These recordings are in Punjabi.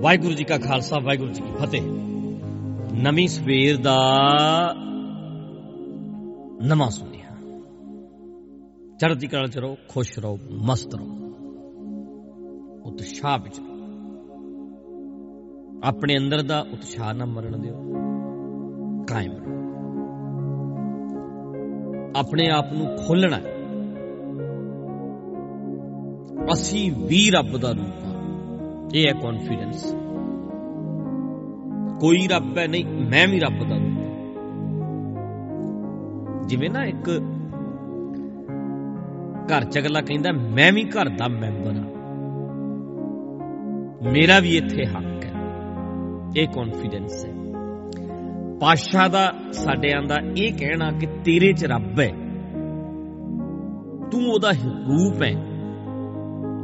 ਵਾਹਿਗੁਰੂ ਜੀ ਕਾ ਖਾਲਸਾ, ਵਾਹਿਗੁਰੂ ਜੀ ਕੀ ਫਤਿਹ। ਨਵੀਂ ਸਵੇਰ ਦਾ ਨਵਾਂ ਸੁਨੇਹਾ। ਚੜ੍ਹਦੀ ਕਲਾ ਚ ਰਹੋ, ਖੁਸ਼ ਰਹੋ, ਮਸਤ ਰਹੋ। ਉਤਸ਼ਾਹ ਵਿੱਚ ਰਹੋ। ਆਪਣੇ ਅੰਦਰ ਦਾ ਉਤਸ਼ਾਹ ਨਾ ਮਰਨ ਦਿਓ। ਕਾਇਮ ਰਹੋ। ਆਪਣੇ ਆਪ ਨੂੰ ਖੋਲਣਾ ਹੈ। ਅਸੀਂ ਵੀ ਰੱਬ ਦਾ ਰੂਪ ਹਾਂ। ਇਹ ਹੈ ਕੌਨਫੀਡੈਂਸ ਕੋਈ ਰੱਬ ਹੈ ਨਹੀਂ, ਮੈਂ ਵੀ ਰੱਬ ਦਾ ਰੂਪ ਹਾਂ। ਜਿਵੇਂ ਨਾ ਇੱਕ ਘਰ ਚ ਅਗਲਾ ਕਹਿੰਦਾ, ਮੈਂ ਵੀ ਘਰ ਦਾ ਮੈਂਬਰ ਹਾਂ। ਮੇਰਾ ਵੀ ਇੱਥੇ ਹੱਕ ਹੈ। ਇਹ ਕੌਨਫੀਡੈਂਸ ਹੈ। ਪਾਸ਼ਾ ਦਾ ਸਾਡਿਆਂ ਦਾ ਇਹ ਕਹਿਣਾ ਕਿ ਤੇਰੇ ਚ ਰੱਬ ਹੈ। ਤੂੰ ਉਹਦਾ ਰੂਪ ਹੈ।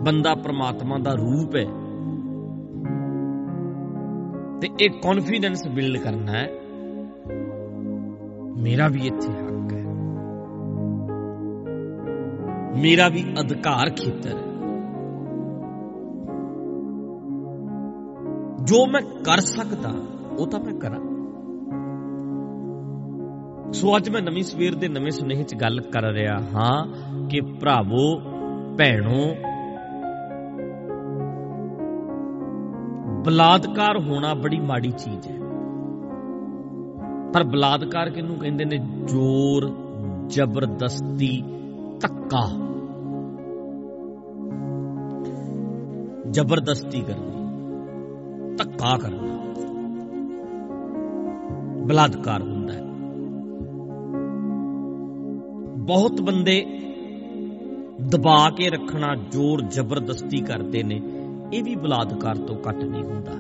ਬੰਦਾ ਪ੍ਰਮਾਤਮਾ ਦਾ ਰੂਪ ਹੈ। ਤੇ ਇਹ ਕੌਨਫੀਡੈਂਸ ਬਿਲਡ ਕਰਨਾ ਹੈ। ਮੇਰਾ ਵੀ ਇੱਥੇ ਹੱਕ ਹੈ। ਮੇਰਾ ਵੀ ਅਧਿਕਾਰ ਖੇਤਰ ਹੈ। ਜੋ ਮੈਂ ਕਰ ਸਕਦਾ, ਉਹ ਤਾਂ ਮੈਂ ਕਰਾਂ। ਸੋ ਅੱਜ ਮੈਂ ਨਵੀਂ ਸਵੇਰ ਦੇ ਨਵੇਂ ਸੁਨੇਹੇ 'ਚ ਗੱਲ ਕਰ ਰਿਹਾ ਹਾਂ ਕਿ ਭਰਾਵੋ, ਭੈਣੋ ਬਲਾਤਕਾਰ ਹੋਣਾ ਬੜੀ ਮਾੜੀ ਚੀਜ਼ ਹੈ। ਪਰ ਬਲਾਤਕਾਰ ਕਿਹਨੂੰ ਕਹਿੰਦੇ ਨੇ? ਜ਼ੋਰ, ਜ਼ਬਰਦਸਤੀ, ਧੱਕਾ। ਜ਼ਬਰਦਸਤੀ ਕਰਨੀ, ਧੱਕਾ ਕਰਨਾ। ਬਲਾਤਕਾਰ ਹੁੰਦਾ ਹੈ। ਬਹੁਤ ਬੰਦੇ ਦਬਾ ਕੇ ਰੱਖਣਾ, ਜ਼ੋਰ, ਜ਼ਬਰਦਸਤੀ ਕਰਦੇ ਨੇ। ਇਹ ਵੀ ਬਲਾਤਕਾਰ ਤੋਂ ਘੱਟ ਨਹੀਂ ਹੁੰਦਾ।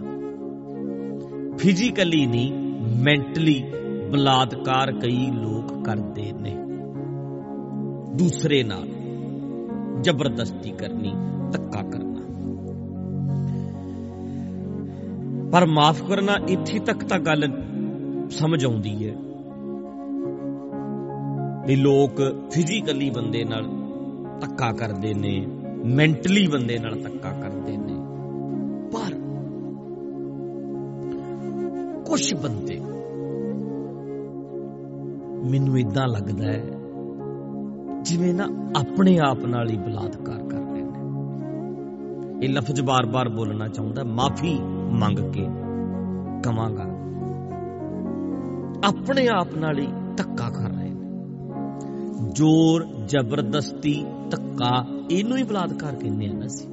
ਫਿਜ਼ੀਕਲੀ ਨਹੀਂ ਮੈਂਟਲੀ ਬਲਾਤਕਾਰ ਕਈ ਲੋਕ ਕਰਦੇ ਨੇ। ਦੂਸਰੇ ਨਾਲ ਜ਼ਬਰਦਸਤੀ ਕਰਨੀ, ਧੱਕਾ ਕਰਨਾ। ਪਰ ਮਾਫ ਕਰਨਾ ਇੱਥੇ ਤੱਕ ਤਾਂ ਗੱਲ ਸਮਝ ਆਉਂਦੀ ਹੈ। ਵੀ ਲੋਕ ਫਿਜ਼ੀਕਲੀ ਬੰਦੇ ਨਾਲ ਧੱਕਾ ਕਰਦੇ ਨੇ ਮੈਂਟਲੀ ਬੰਦੇ ਨਾਲ ਧੱਕਾ ਕਰਦੇ ਨੇ। ਕੁਝ ਬੰਦੇ। ਮੈਨੂੰ ਇਦਾਂ ਲੱਗਦਾ ਹੈ, ਜਿਵੇਂ ਨਾ ਆਪਣੇ ਆਪ ਨਾਲ ਹੀ ਬਲਾਤਕਾਰ ਕਰ ਰਹੇ ਨੇ। ਇਹ ਲਫ਼ਜ਼ ਬਾਰ-ਬਾਰ ਬੋਲਣਾ ਚਾਹੁੰਦਾ, ਮਾਫੀ ਮੰਗ ਕੇ ਕਵਾਂਗਾ। ਆਪਣੇ ਆਪ ਨਾਲ ਹੀ ਧੱਕਾ ਕਰ ਰਹੇ ਨੇ। ਜ਼ੋਰ, ਜ਼ਬਰਦਸਤੀ, ਧੱਕਾ, ਇਹਨੂੰ ਹੀ ਬਲਾਤਕਾਰ ਕਹਿੰਦੇ ਆ ਨਾ ਅਸੀਂ।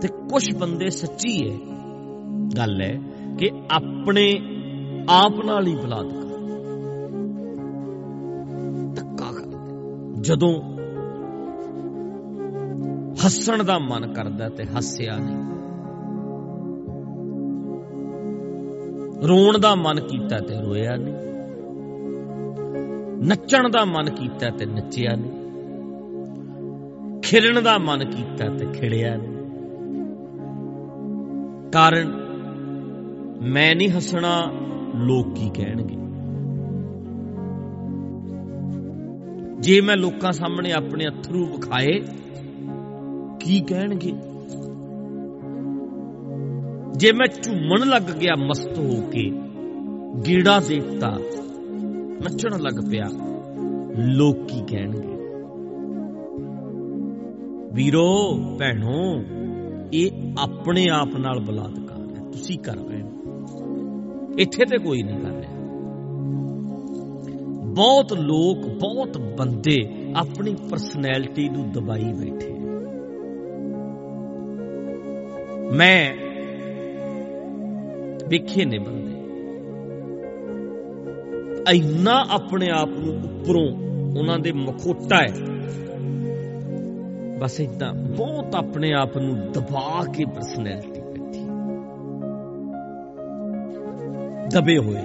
ਤੇ ਕੁਝ ਬੰਦੇ ਸੱਚੀ ਹੈ ਗੱਲ ਹੈ ਕਿ ਆਪਣੇ ਆਪ ਨਾਲ ਹੀ ਬਲਾਤਕਾਰ। ਧੱਕਾ ਕਰਦੇ ਜਦੋਂ ਹੱਸਣ ਦਾ ਮਨ ਕਰਦਾ ਤੇ ਹੱਸਿਆ ਨਹੀਂ। ਰੋਣ ਦਾ ਮਨ ਕੀਤਾ ਤੇ ਰੋਇਆ ਨਹੀਂ। ਨੱਚਣ ਦਾ ਮਨ ਕੀਤਾ ਤੇ ਨੱਚਿਆ ਨਹੀਂ। ਖਿੜਨ ਦਾ ਮਨ ਕੀਤਾ ਤੇ ਖਿੜਿਆ ਨਹੀਂ। ਕਾਰਨ ਮੈਂ ਨਹੀਂ ਹੱਸਣਾ, ਲੋਕ ਕੀ ਕਹਿਣਗੇ? ਜੇ ਮੈਂ ਲੋਕਾਂ ਸਾਹਮਣੇ ਆਪਣੇ ਅਥਰੂ ਵਿਖਾਏ, ਕੀ ਕਹਿਣਗੇ? ਜੇ ਮੈਂ ਝੂਮਣ ਲੱਗ ਗਿਆ ਮਸਤ ਹੋ ਕੇ, ਗੀੜਾ ਦੇਖਤਾ, ਨੱਚਣ ਲੱਗ ਪਿਆ, ਲੋਕ ਕੀ ਕਹਿਣਗੇ? ਵੀਰੋ, ਭੈਣੋ, ਇਹ ਆਪਣੇ ਆਪ ਨਾਲ ਬਲਾਤਕਾਰ ਹੈ, ਤੁਸੀਂ ਕਰ ਰਹੇ ਹੋ। ਇੱਥੇ ਤੇ ਕੋਈ ਨਹੀਂ ਕਰ ਰਿਹਾ। ਬਹੁਤ ਲੋਕ, ਬਹੁਤ ਬੰਦੇ ਆਪਣੀ ਪਰਸਨੈਲਿਟੀ ਨੂੰ ਦਬਾਈ ਬੈਠੇ ਮੈਂ ਵੇਖੇ ਨੇ ਬੰਦੇ। ਇੰਨਾ ਆਪਣੇ ਆਪ ਨੂੰ ਉੱਪਰੋਂ ਉਹਨਾਂ ਦੇ ਮਖੋਟਾ ਹੈ। ਬਸ ਇਦਾਂ ਬਹੁਤ ਆਪਣੇ ਆਪ ਨੂੰ ਦਬਾ ਕੇ ਪਰਸਨੈਲਿਟੀ ਦਬੇ ਹੋਏ।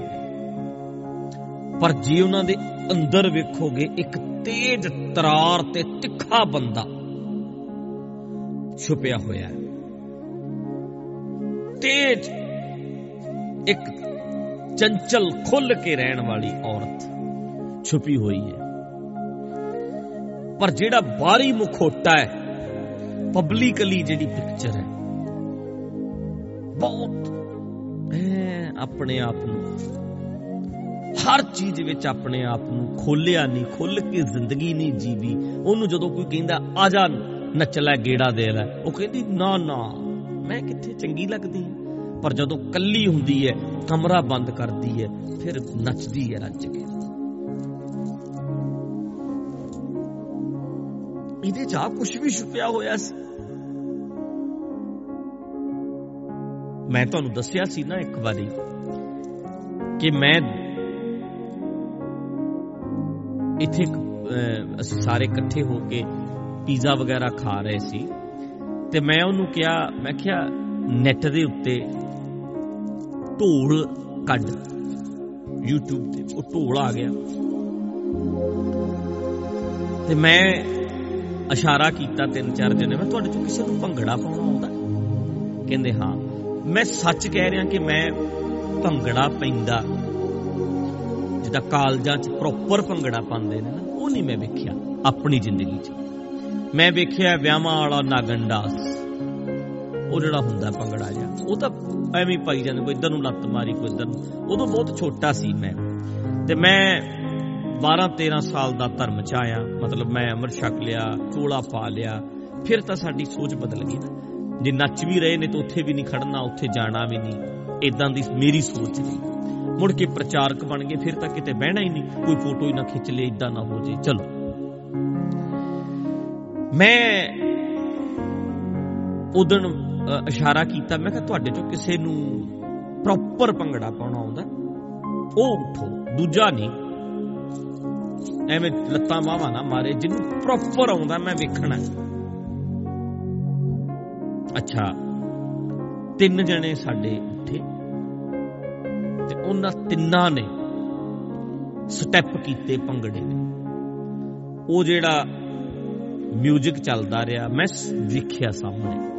ਪਰ ਜੇ ਉਹਨਾਂ ਦੇ ਅੰਦਰ ਵੇਖੋਗੇ, ਇੱਕ ਤੇਜ ਤਰਾਰ ਤੇ ਤਿੱਖਾ ਬੰਦਾ ਛੁਪਿਆ ਹੋਇਆ ਹੈ। ਤੇਜ ਇੱਕ ਚੰਚਲ ਖੁੱਲ ਕੇ ਰਹਿਣ ਵਾਲੀ ਔਰਤ ਛੁਪੀ ਹੋਈ ਹੈ। ਪਰ ਜਿਹੜਾ ਬਾਹਰੀ ਮੁਖੋਟਾ ਹੈ ਪਬਲਿਕਲੀ ਜਿਹੜੀ ਪਿਕਚਰ ਹੈ, ਬਹੁਤ ਐ ਆਪਣੇ ਆਪ ਨੂੰ। ਹਰ ਚੀਜ਼ ਵਿੱਚ ਆਪਣੇ ਆਪ ਨੂੰ ਖੋਲਿਆ ਨਹੀਂ, ਖੁੱਲ ਕੇ ਜ਼ਿੰਦਗੀ ਨਹੀਂ ਜੀਵੀ। ਉਹਨੂੰ ਜਦੋਂ ਕੋਈ ਕਹਿੰਦਾ, ਆ ਜਾ ਨੱਚ ਲੈ ਗੇੜਾ ਦੇ ਲੈ। ਉਹ ਕਹਿੰਦੀ, ਨਾ ਨਾ, ਮੈਂ ਕਿੱਥੇ ਚੰਗੀ ਲੱਗਦੀ ਹਾਂ? ਪਰ ਜਦੋਂ ਕੱਲੀ ਹੁੰਦੀ ਹੈ, ਕਮਰਾ ਬੰਦ ਕਰਦੀ ਹੈ, ਫਿਰ ਨੱਚਦੀ ਹੈ ਰੱਜ ਕੇ। ਇਹਦੇ ਚ ਕੁਝ ਵੀ ਛੁਪਿਆ ਹੋਇਆ ਸੀ। ਮੈਂ ਤੁਹਾਨੂੰ ਦੱਸਿਆ ਸੀ ਨਾ ਇੱਕ ਵਾਰੀ ਕਿ ਮੈਂ ਇੱਥੇ ਅਸੀਂ ਸਾਰੇ ਇਕੱਠੇ ਹੋ ਕੇ ਪੀਜ਼ਾ ਵਗੈਰਾ ਖਾ ਰਹੇ ਸੀ ਤੇ ਮੈਂ ਉਹਨੂੰ ਕਿਹਾ, ਮੈਂ ਕਿਹਾ ਨੈਟ ਦੇ ਉੱਤੇ ਢੋਲ ਕੱਢ। YouTube ਤੇ ਉਹ ਢੋਲ ਆ ਗਿਆ। ਤੇ ਮੈਂ ਇਸ਼ਾਰਾ ਕੀਤਾ ਤਿੰਨ ਚਾਰ ਜਣੇ, ਮੈਂ ਤੁਹਾਡੇ ਚੋਂ ਕਿਸੇ ਨੂੰ ਭੰਗੜਾ ਪਾਉਣਾ ਆਉਂਦਾ? ਕਹਿੰਦੇ, ਹਾਂ। ਮੈਂ ਸੱਚ ਕਹਿ ਰਿਹਾ ਕਿ ਮੈਂ ਭੰਗੜਾ ਪੈਂਦਾ। ਜਿੱਦਾਂ ਕਾਲਜਾਂ 'ਚ ਪ੍ਰੋਪਰ ਭੰਗੜਾ ਪਾਉਂਦੇ ਨੇ ਨਾ, ਉਹ ਨਹੀਂ ਮੈਂ ਵੇਖਿਆ ਆਪਣੀ ਜ਼ਿੰਦਗੀ 'ਚ। ਮੈਂ ਵੇਖਿਆ ਵਿਆਹਾਂ ਵਾਲਾ ਨਾਗਨ ਡਾਂਸ ਉਹ ਜਿਹੜਾ ਹੁੰਦਾ ਭੰਗੜਾ ਜਿਹਾ, ਉਹ ਤਾਂ ਐਵੇਂ ਹੀ ਪਾਈ ਜਾਂਦੇ, ਕੋਈ ਇਧਰ ਨੂੰ ਲੱਤ ਮਾਰੀ, ਕੋਈ ਇਧਰ ਨੂੰ। ਉਦੋਂ ਬਹੁਤ ਛੋਟਾ ਸੀ ਮੈਂ। ਤੇ ਮੈਂ 12 13 ਸਾਲ ਦਾ ਧਰਮ ਚ ਆਇਆ, ਮਤਲਬ ਮੈਂ ਅਮਰ ਛਕ ਲਿਆ, ਚੋਲਾ ਪਾ ਲਿਆ, ਫਿਰ ਤਾਂ ਸਾਡੀ ਸੋਚ ਬਦਲ ਗਈ ਨਾ। ਜੇ ਨੱਚ ਵੀ ਰਹੇ ਨੇ ਤਾਂ ਉੱਥੇ ਵੀ ਨਹੀਂ ਖੜਨਾ, ਉੱਥੇ ਜਾਣਾ ਵੀ ਨਹੀਂ। ਇਦਾਂ ਦੀ ਮੇਰੀ ਸੋਚ ਸੀ। ਮੁੜ ਕੇ ਪ੍ਰਚਾਰਕ ਬਣ ਗਏ, ਫਿਰ ਤਾਂ ਕਿਤੇ ਬਹਿਣਾ ਹੀ ਨਹੀਂ। ਕੋਈ ਫੋਟੋ ਹੀ ਨਾ ਖਿੱਚ ਲੇ ਇਦਾਂ ਨਾ ਹੋ ਜੇ। ਚਲੋ। ਮੈਂ ਉਦੋਂ ਇਸ਼ਾਰਾ ਕੀਤਾ। ਮੈਂ ਕਿਹਾ, ਤੁਹਾਡੇ ਚੋਂ ਕਿਸੇ ਨੂੰ ਪ੍ਰੋਪਰ ਭੰਗੜਾ ਪਾਉਣਾ ਆਉਂਦਾ? ਉਹ ਉਠੋ, ਦੂਜਾ ਨਹੀਂ। ਐਵੇਂ ਲੱਤਾਂ ਬਾਹਾਂ ਨਾ ਮਾਰੇ, ਜਿਹਨੂੰ ਪ੍ਰੋਪਰ ਆਉਂਦਾ, ਮੈਂ ਵੇਖਣਾ। ਅੱਛਾ। ਤਿੰਨ ਜਣੇ ਸਾਡੇ ਉੱਠੇ ਤੇ ਉਹਨਾਂ ਤਿੰਨਾਂ ਨੇ ਸਟੈਪ ਕੀਤੇ ਭੰਗੜੇ ਦੇ। ਉਹ ਜਿਹੜਾ ਮਿਊਜ਼ਿਕ ਚੱਲਦਾ ਰਿਹਾ, ਮੈਂ ਵੇਖਿਆ ਸਾਹਮਣੇ।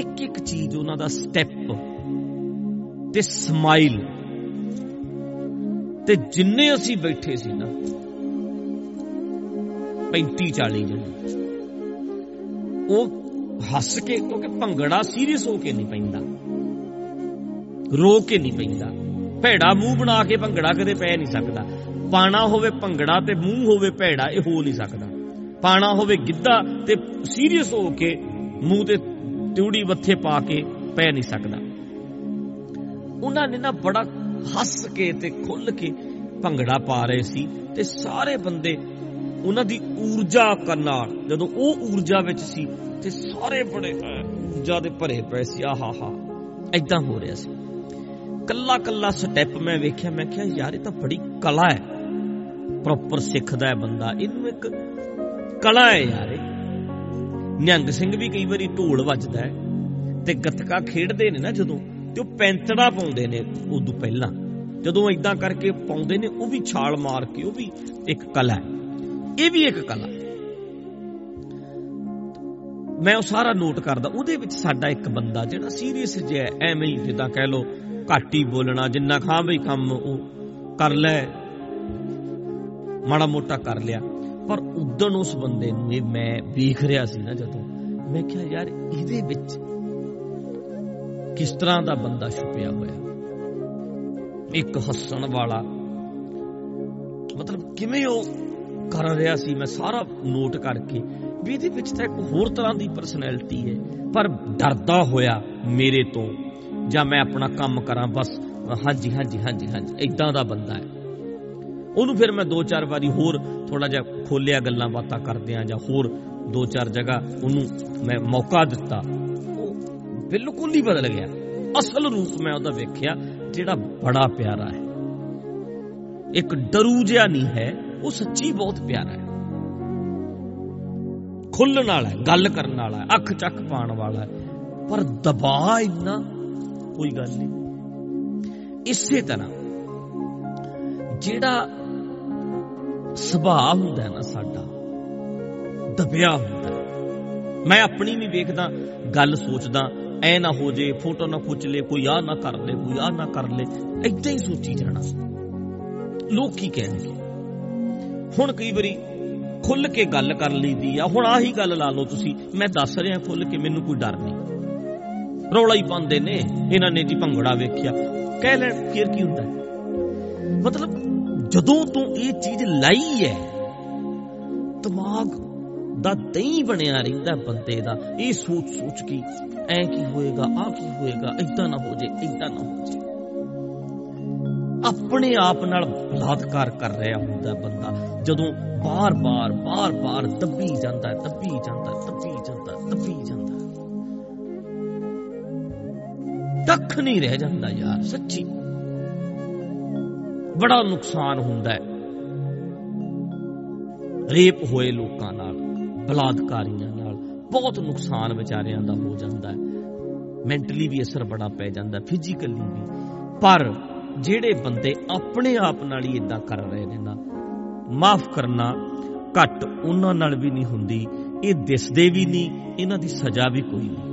ਇੱਕ ਇੱਕ ਚੀਜ਼ ਉਹਨਾਂ ਦਾ ਸਟੈਪ ਤੇ ਸਮਾਈਲ ਤੇ ਜਿੰਨੇ ਅਸੀਂ ਬੈਠੇ ਸੀ ਨਾ 35 40 ਜਣੇ ਉਹ ਹੱਸ ਕੇ ਕਿਉਂਕਿ ਭੰਗੜਾ ਸੀਰੀਅਸ ਹੋ ਕੇ ਨਹੀਂ ਪੈਂਦਾ। ਰੋ ਕੇ ਨਹੀਂ ਪੈਂਦਾ। ਭੈੜਾ ਮੂੰਹ ਬਣਾ ਕੇ ਭੰਗੜਾ ਕਦੇ ਪੈ ਨਹੀਂ ਸਕਦਾ। ਪਾਣਾ ਹੋਵੇ ਭੰਗੜਾ ਤੇ ਮੂੰਹ ਹੋਵੇ ਭੈੜਾ, ਇਹ ਹੋ ਨਹੀਂ ਸਕਦਾ। ਪਾਣਾ ਹੋਵੇ ਗਿੱਧਾ ਤੇ ਸੀਰੀਅਸ ਹੋ ਕੇ ਮੂੰਹ ਤੇ ਤਿਉੜੀ ਵੱਥੇ ਪਾ ਕੇ ਪੈ ਨਹੀਂ ਸਕਦਾ। ਉਹਨਾਂ ਨੇ ਨਾ ਬੜਾ ਹੱਸ ਕੇ ਤੇ ਖੁੱਲ ਕੇ ਭੰਗੜਾ ਪਾ ਰਹੇ ਸੀ ਤੇ ਸਾਰੇ ਬੰਦੇ ਉਹਨਾਂ ਦੀ ਊਰਜਾ ਨਾਲ ਜਦੋਂ ਉਹ ਊਰਜਾ ਵਿੱਚ ਸੀ, ਤੇ ਸਾਰੇ ਬੜੇ ਊਰਜਾ ਦੇ ਭਰੇ ਪਏ ਸੀ। ਆਹਾ ਹਾ। ਐਦਾਂ ਹੋ ਰਿਹਾ ਸੀ। ਕੱਲਾ ਕੱਲਾ ਸਟੈਪ ਮੈਂ ਵੇਖਿਆ, ਮੈਂ ਕਿਹਾ, ਯਾਰ, ਇਹ ਤਾਂ ਬੜੀ ਕਲਾ ਹੈ। ਪ੍ਰੋਪਰ ਸਿੱਖਦਾ ਹੈ ਬੰਦਾ। ਇਹਨੂੰ ਇੱਕ ਕਲਾ ਹੈ ਯਾਰ ਨਿਹੰਗ ਸਿੰਘ ਵੀ ਕਈ ਵਾਰੀ ਢੋਲ ਵੱਜਦਾ ਹੈ ਤੇ ਗੱਤਕਾ ਖੇਡਦੇ ਨੇ ਨਾ ਜਦੋਂ, ਤੇ ਉਹ ਪੈਂਤੜਾ ਪਾਉਂਦੇ ਨੇ ਉਦੋਂ ਪਹਿਲਾਂ। ਜਦੋਂ ਇਦਾਂ ਕਰਕੇ ਪਾਉਂਦੇ ਨੇ, ਉਹ ਵੀ ਛਾਲ ਮਾਰ ਕੇ, ਉਹ ਵੀ ਇੱਕ ਕਲਾ ਹੈ। ਇਹ ਵੀ ਇੱਕ ਕਲਾ। ਮੈਂ ਉਹ ਸਾਰਾ ਨੋਟ ਕਰਦਾ, ਉਹਦੇ ਵਿੱਚ ਸਾਡਾ ਇੱਕ ਬੰਦਾ ਜਿਹੜਾ ਸੀਰੀਅਸ ਜਿਹਾ ਐਵੇਂ ਹੀ ਜਿੱਦਾਂ ਕਹਿ ਲੋ ਘੱਟ ਹੀ ਬੋਲਣਾ, ਜਿੰਨਾ ਖਾਂ ਬਈ ਕੰਮ ਉਹ ਕਰ ਲੈ, ਮਾੜਾ ਮੋਟਾ ਕਰ ਲਿਆ। ਪਰ ਉਦੋਂ ਉਸ ਬੰਦੇ ਨੂੰ ਇਹ ਮੈਂ ਵੇਖ ਰਿਹਾ ਸੀ ਨਾ ਜਦੋਂ, ਮੈਂ ਕਿਹਾ ਯਾਰ ਇਹਦੇ ਵਿੱਚ ਕਿਸ ਤਰ੍ਹਾਂ ਦਾ ਬੰਦਾ ਛੁਪਿਆ ਹੋਇਆ? ਇੱਕ ਹੱਸਣ ਵਾਲਾ, ਮਤਲਬ ਕਿਵੇਂ ਉਹ ਕਰ ਰਿਹਾ ਸੀ, ਮੈਂ ਸਾਰਾ ਨੋਟ ਕਰਕੇ ਵੀ ਇਹਦੇ ਵਿੱਚ ਤਾਂ ਇੱਕ ਹੋਰ ਤਰ੍ਹਾਂ ਦੀ ਪਰਸਨੈਲਿਟੀ ਹੈ। ਪਰ ਡਰਦਾ ਹੋਇਆ ਮੇਰੇ ਤੋਂ, ਜਾਂ ਮੈਂ ਆਪਣਾ ਕੰਮ ਕਰਾਂ, ਬਸ, ਹਾਂਜੀ ਹਾਂਜੀ ਹਾਂਜੀ ਹਾਂਜੀ ਇਦਾਂ ਦਾ ਬੰਦਾ ਹੈ। ਉਹਨੂੰ ਫਿਰ ਮੈਂ ਦੋ ਚਾਰ ਵਾਰੀ ਹੋਰ ਥੋੜਾ ਜਿਹਾ ਖੋਲਿਆ ਗੱਲਾਂ ਬਾਤਾਂ ਕਰਦੇ ਆ ਜਾਂ ਹੋਰ ਦੋ ਚਾਰ ਜਗ੍ਹਾ ਉਹਨੂੰ ਮੈਂ ਮੌਕਾ ਦਿੱਤਾ। ਉਹ ਬਿਲਕੁਲ ਹੀ ਬਦਲ ਗਿਆ। ਅਸਲ ਰੂਪ ਮੈਂ ਉਹਦਾ ਵੇਖਿਆ, ਜਿਹੜਾ ਬੜਾ ਪਿਆਰਾ ਹੈ। ਇੱਕ ਡਰੂ ਜਿਹਾ ਨਹੀਂ ਹੈ ਉਹ ਸੱਚੀ ਬਹੁਤ ਪਿਆਰਾ ਹੈ। ਖੁੱਲਣ ਵਾਲਾ ਹੈ, ਗੱਲ ਕਰਨ ਵਾਲਾ ਹੈ, ਅੱਖ ਚੱਕ ਪਾਣ ਵਾਲਾ ਹੈ। ਪਰ ਦਬਾਅ ਇੰਨਾ ਕੋਈ ਗੱਲ ਨਹੀਂ। ਇਸੇ ਤਰ੍ਹਾਂ ਜਿਹੜਾ ਸੁਭਾਅ ਹੁੰਦਾ ਹੈ ਨਾ ਸਾਡਾ, ਦਬਿਆ ਹੁੰਦਾ ਮੈਂ ਆਪਣੀ ਵੀ ਵੇਖਦਾ, ਗੱਲ ਸੋਚਦਾ, ਐ ਨਾ ਹੋ ਜੇ, ਫੋਟੋ ਨਾ ਖੁੱਚ ਲੇ, ਕੋਈ ਆ ਨਾ ਕਰ ਲੇ, ਕੋਈ ਆ ਨਾ ਕਰ ਲੇ ਇਦਾਂ ਹੀ ਸੋਚੀ ਜਾਣਾ। ਲੋਕ ਕੀ ਕਹਿਣਗੇ? ਹੁਣ ਕਈ ਵਾਰੀ ਖੁੱਲ ਕੇ ਗੱਲ ਕਰ ਲਈਦੀ ਆ, ਹੁਣ ਆਹੀ ਗੱਲ ਲਾ ਲਓ ਤੁਸੀਂ। ਮੈਂ ਦੱਸ ਰਿਹਾ ਖੁੱਲ ਕੇ, ਮੈਨੂੰ ਕੋਈ ਡਰ ਨਹੀਂ। ਰੌਲਾ ਹੀ ਪਾਉਂਦੇ ਨੇ, ਇਹਨਾਂ ਨੇ ਜੀ ਭੰਗੜਾ ਵੇਖਿਆ। ਕਹਿ ਲੈਣ, ਫਿਰ ਕੀ ਹੁੰਦਾ? ਮਤਲਬ ਜਦੋਂ ਤੂੰ ਇਹ ਚੀਜ਼ ਲਾਈ ਹੈ, ਦਿਮਾਗ ਦਾ ਦਹੀਂ ਬਣਿਆ ਰਹਿੰਦਾ ਬੰਦੇ ਦਾ। ਇਹ ਸੋਚ ਸੋਚ ਕੇ ਐ ਕੀ ਹੋਏਗਾ ਆ ਕੀ ਹੋਏਗਾ ਇਦਾਂ ਨਾ ਹੋ ਜੇ ਇਦਾਂ ਨਾ ਹੋ ਜੇ। ਆਪਣੇ ਆਪ ਨਾਲ ਬਲਾਤਕਾਰ ਕਰ ਰਿਹਾ ਹੁੰਦਾ ਬੰਦਾ। ਜਦੋਂ ਬਾਰ-ਬਾਰ ਬਾਰ-ਬਾਰ ਦੱਬੀ ਜਾਂਦਾ ਦੱਬੀ ਜਾਂਦਾ ਦੱਬੀ ਜਾਂਦਾ ਦੱਬੀ ਜਾਂਦਾ ਕੱਖ ਨਹੀਂ ਰਹਿ ਜਾਂਦਾ ਯਾਰ, ਸੱਚੀ। ਬੜਾ ਨੁਕਸਾਨ ਹੁੰਦਾ ਹੈ। ਰੇਪ ਹੋਏ ਲੋਕਾਂ ਨਾਲ, ਬਲਾਤਕਾਰੀਆਂ ਨਾਲ, ਬਹੁਤ ਨੁਕਸਾਨ ਵਿਚਾਰਿਆਂ ਦਾ ਹੋ ਜਾਂਦਾ ਹੈ। ਮੈਂਟਲੀ ਵੀ ਅਸਰ ਬੜਾ ਪੈ ਜਾਂਦਾ ਫਿਜ਼ੀਕਲੀ ਵੀ। ਪਰ ਜਿਹੜੇ ਬੰਦੇ ਆਪਣੇ ਆਪ ਨਾਲ ਹੀ ਇਦਾਂ ਕਰ ਰਹੇ ਨੇ ਨਾ, ਮਾਫ ਕਰਨਾ ਘੱਟ ਉਹਨਾਂ ਨਾਲ ਵੀ ਨਹੀਂ ਹੁੰਦੀ, ਇਹ ਦਿਸਦੇ ਵੀ ਨਹੀਂ, ਇਹਨਾਂ ਦੀ ਸਜ਼ਾ ਵੀ ਕੋਈ ਨਹੀਂ।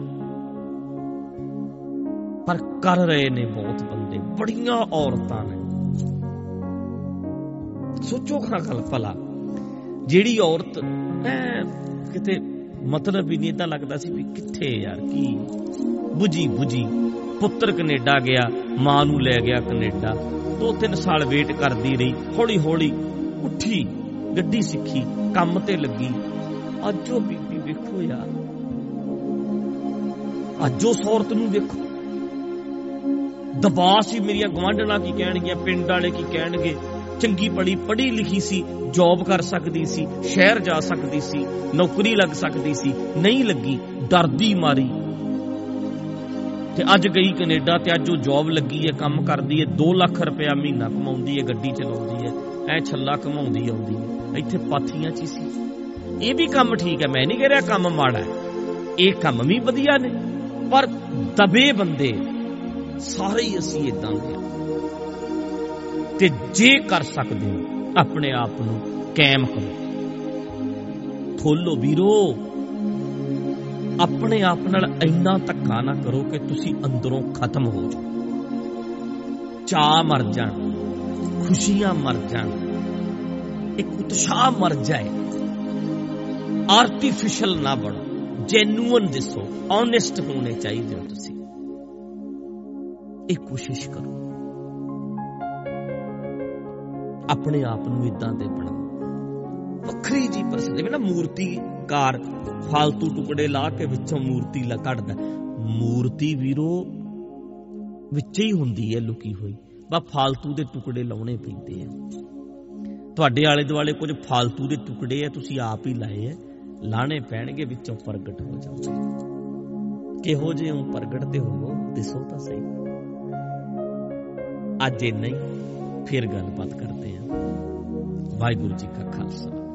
ਪਰ ਕਰ ਰਹੇ ਨੇ ਬਹੁਤ ਬੰਦੇ, ਬੜੀਆਂ ਔਰਤਾਂ ਨੇ। ਸੋਚੋ ਖਰਾ ਗੱਲ ਭਲਾ, ਜਿਹੜੀ ਔਰਤ, ਐ ਕਿਤੇ ਮਤਲਬ ਹੀ ਨਹੀਂ ਇਦਾਂ ਲੱਗਦਾ ਸੀ ਵੀ ਕਿੱਥੇ ਯਾਰ, ਕੀ 부ਜੀ 부ਜੀ ਪੁੱਤਰ ਕੈਨੇਡਾ ਗਿਆ, ਮਾਂ ਨੂੰ ਲੈ ਗਿਆ ਕੈਨੇਡਾ। ਦੋ ਤਿੰਨ ਸਾਲ ਵੇਟ ਕਰਦੀ ਰਹੀ ਹੌਲੀ ਹੌਲੀ ਉੱਠੀ, ਗੱਡੀ ਸਿੱਖੀ, ਕੰਮ ਤੇ ਲੱਗੀ। ਅੱਜ ਉਹ ਬੀਬੀ ਵੇਖੋ ਯਾਰ। ਅੱਜ ਉਸ ਔਰਤ ਨੂੰ ਵੇਖੋ। ਦਬਾਅ ਸੀ ਮੇਰੀਆਂ ਗਵਾਂਢਣਾ ਕੀ ਕਹਿਣਗੀਆਂ, ਪਿੰਡ ਵਾਲੇ ਕੀ ਕਹਿਣਗੇ। ਚੰਗੀ ਪੜੀ ਪੜ੍ਹੀ ਲਿਖੀ ਸੀ ਜੌਬ ਕਰ ਸਕਦੀ ਸੀ, ਸ਼ਹਿਰ ਜਾ ਸਕਦੀ ਸੀ, ਨੌਕਰੀ ਲੱਗ ਸਕਦੀ ਸੀ, ਨਹੀਂ ਲੱਗੀ, ਡਰਦੀ ਮਾਰੀ। ਤੇ ਅੱਜ ਗਈ ਕੈਨੇਡਾ ਤੇ ਅੱਜ ਉਹ ਜੌਬ ਲੱਗੀ ਹੈ, ਕੰਮ ਕਰਦੀ ਹੈ 2 ਲੱਖ ਰੁਪਇਆ ਮਹੀਨਾ ਕਮਾਉਂਦੀ ਹੈ, ਗੱਡੀ ਚਲਾਉਂਦੀ ਹੈ, ਐ ਛੱਲਾ ਕਮਾਉਂਦੀ ਆਉਂਦੀ ਹੈ। ਇੱਥੇ ਪਾਥੀਆਂ 'ਚ ਹੀ ਸੀ। ਇਹ ਵੀ ਕੰਮ ਠੀਕ ਹੈ, ਮੈਂ ਨਹੀਂ ਕਹਿ ਰਿਹਾ ਕੰਮ ਮਾੜਾ ਹੈ। ਇਹ ਕੰਮ ਵੀ ਵਧੀਆ ਨੇ, ਪਰ ਦਬੇ ਬੰਦੇ, ਸਾਰੇ ਹੀ ਅਸੀਂ ਇਦਾਂ ਦੇ ਆ ਤੇ ਜੇ ਕਰ ਸਕਦੇ ਹੋ, ਆਪਣੇ ਆਪ ਨੂੰ ਕਾਇਮ ਕਰੋ। ਖੋਲੋ ਵੀਰੋ। ਆਪਣੇ ਆਪ ਨਾਲ ਇੰਨਾ ਧੱਕਾ ਨਾ ਕਰੋ ਕਿ ਤੁਸੀਂ ਅੰਦਰੋਂ ਖਤਮ ਹੋ ਜਾਓ। ਚਾਹ ਮਰ ਜਾਣ, ਖੁਸ਼ੀਆਂ ਮਰ ਜਾਣ, ਇੱਕ ਉਤਸ਼ਾਹ ਮਰ ਜਾਏ। ਆਰਟੀਫੀਸ਼ੀਅਲ ਨਾ ਬਣੋ ਜੈਨੂਅਨ ਦਿਸੋ ਓਨੈਸਟ ਹੋਣੇ ਚਾਹੀਦੇ ਹੋ ਤੁਸੀਂ। ਇਹ ਕੋਸ਼ਿਸ਼ ਕਰੋ। ਆਪਣੇ ਆਪ ਨੂੰ ਇਦਾਂ ਦੇ ਬਣਾਓ। ਵੱਖਰੀ ਜੀ ਪਰਸਨ ਜਿਵੇਂ ਨਾ ਘਰ ਫालतू ਟੁਕੜੇ ਲਾ ਕੇ ਵਿੱਚੋਂ ਮੂਰਤੀ ਲਾ ਕੱਢਦਾ। ਮੂਰਤੀ ਵੀਰੋ, ਵਿੱਚ ਹੀ ਹੁੰਦੀ ਹੈ ਲੁਕੀ ਹੋਈ। ਬਾ ਫालतू ਦੇ ਟੁਕੜੇ ਲਾਉਣੇ ਪੈਂਦੇ ਆ। ਤੁਹਾਡੇ ਆਲੇ ਦੁਆਲੇ ਕੁਝ ਫालतू ਦੇ ਟੁਕੜੇ ਆ, ਤੁਸੀਂ ਆਪ ਹੀ ਲਾਏ ਆ। ਲਾਣੇ ਪੈਣਗੇ, ਵਿੱਚੋਂ ਪ੍ਰਗਟ ਹੋ ਜਾਓ। ਕਿਹੋ ਜੇ ਹੋ ਪ੍ਰਗਟਦੇ ਹੋਵੋ, ਦਿਸੋ ਤਾਂ ਸਹੀ। ਅੱਜ ਇਹ ਨਹੀਂ ਫਿਰ ਗੱਲਬਾਤ ਕਰਦੇ ਆ। ਵਾਹਿਗੁਰੂ ਜੀ ਕਾ ਖਾਲਸਾ।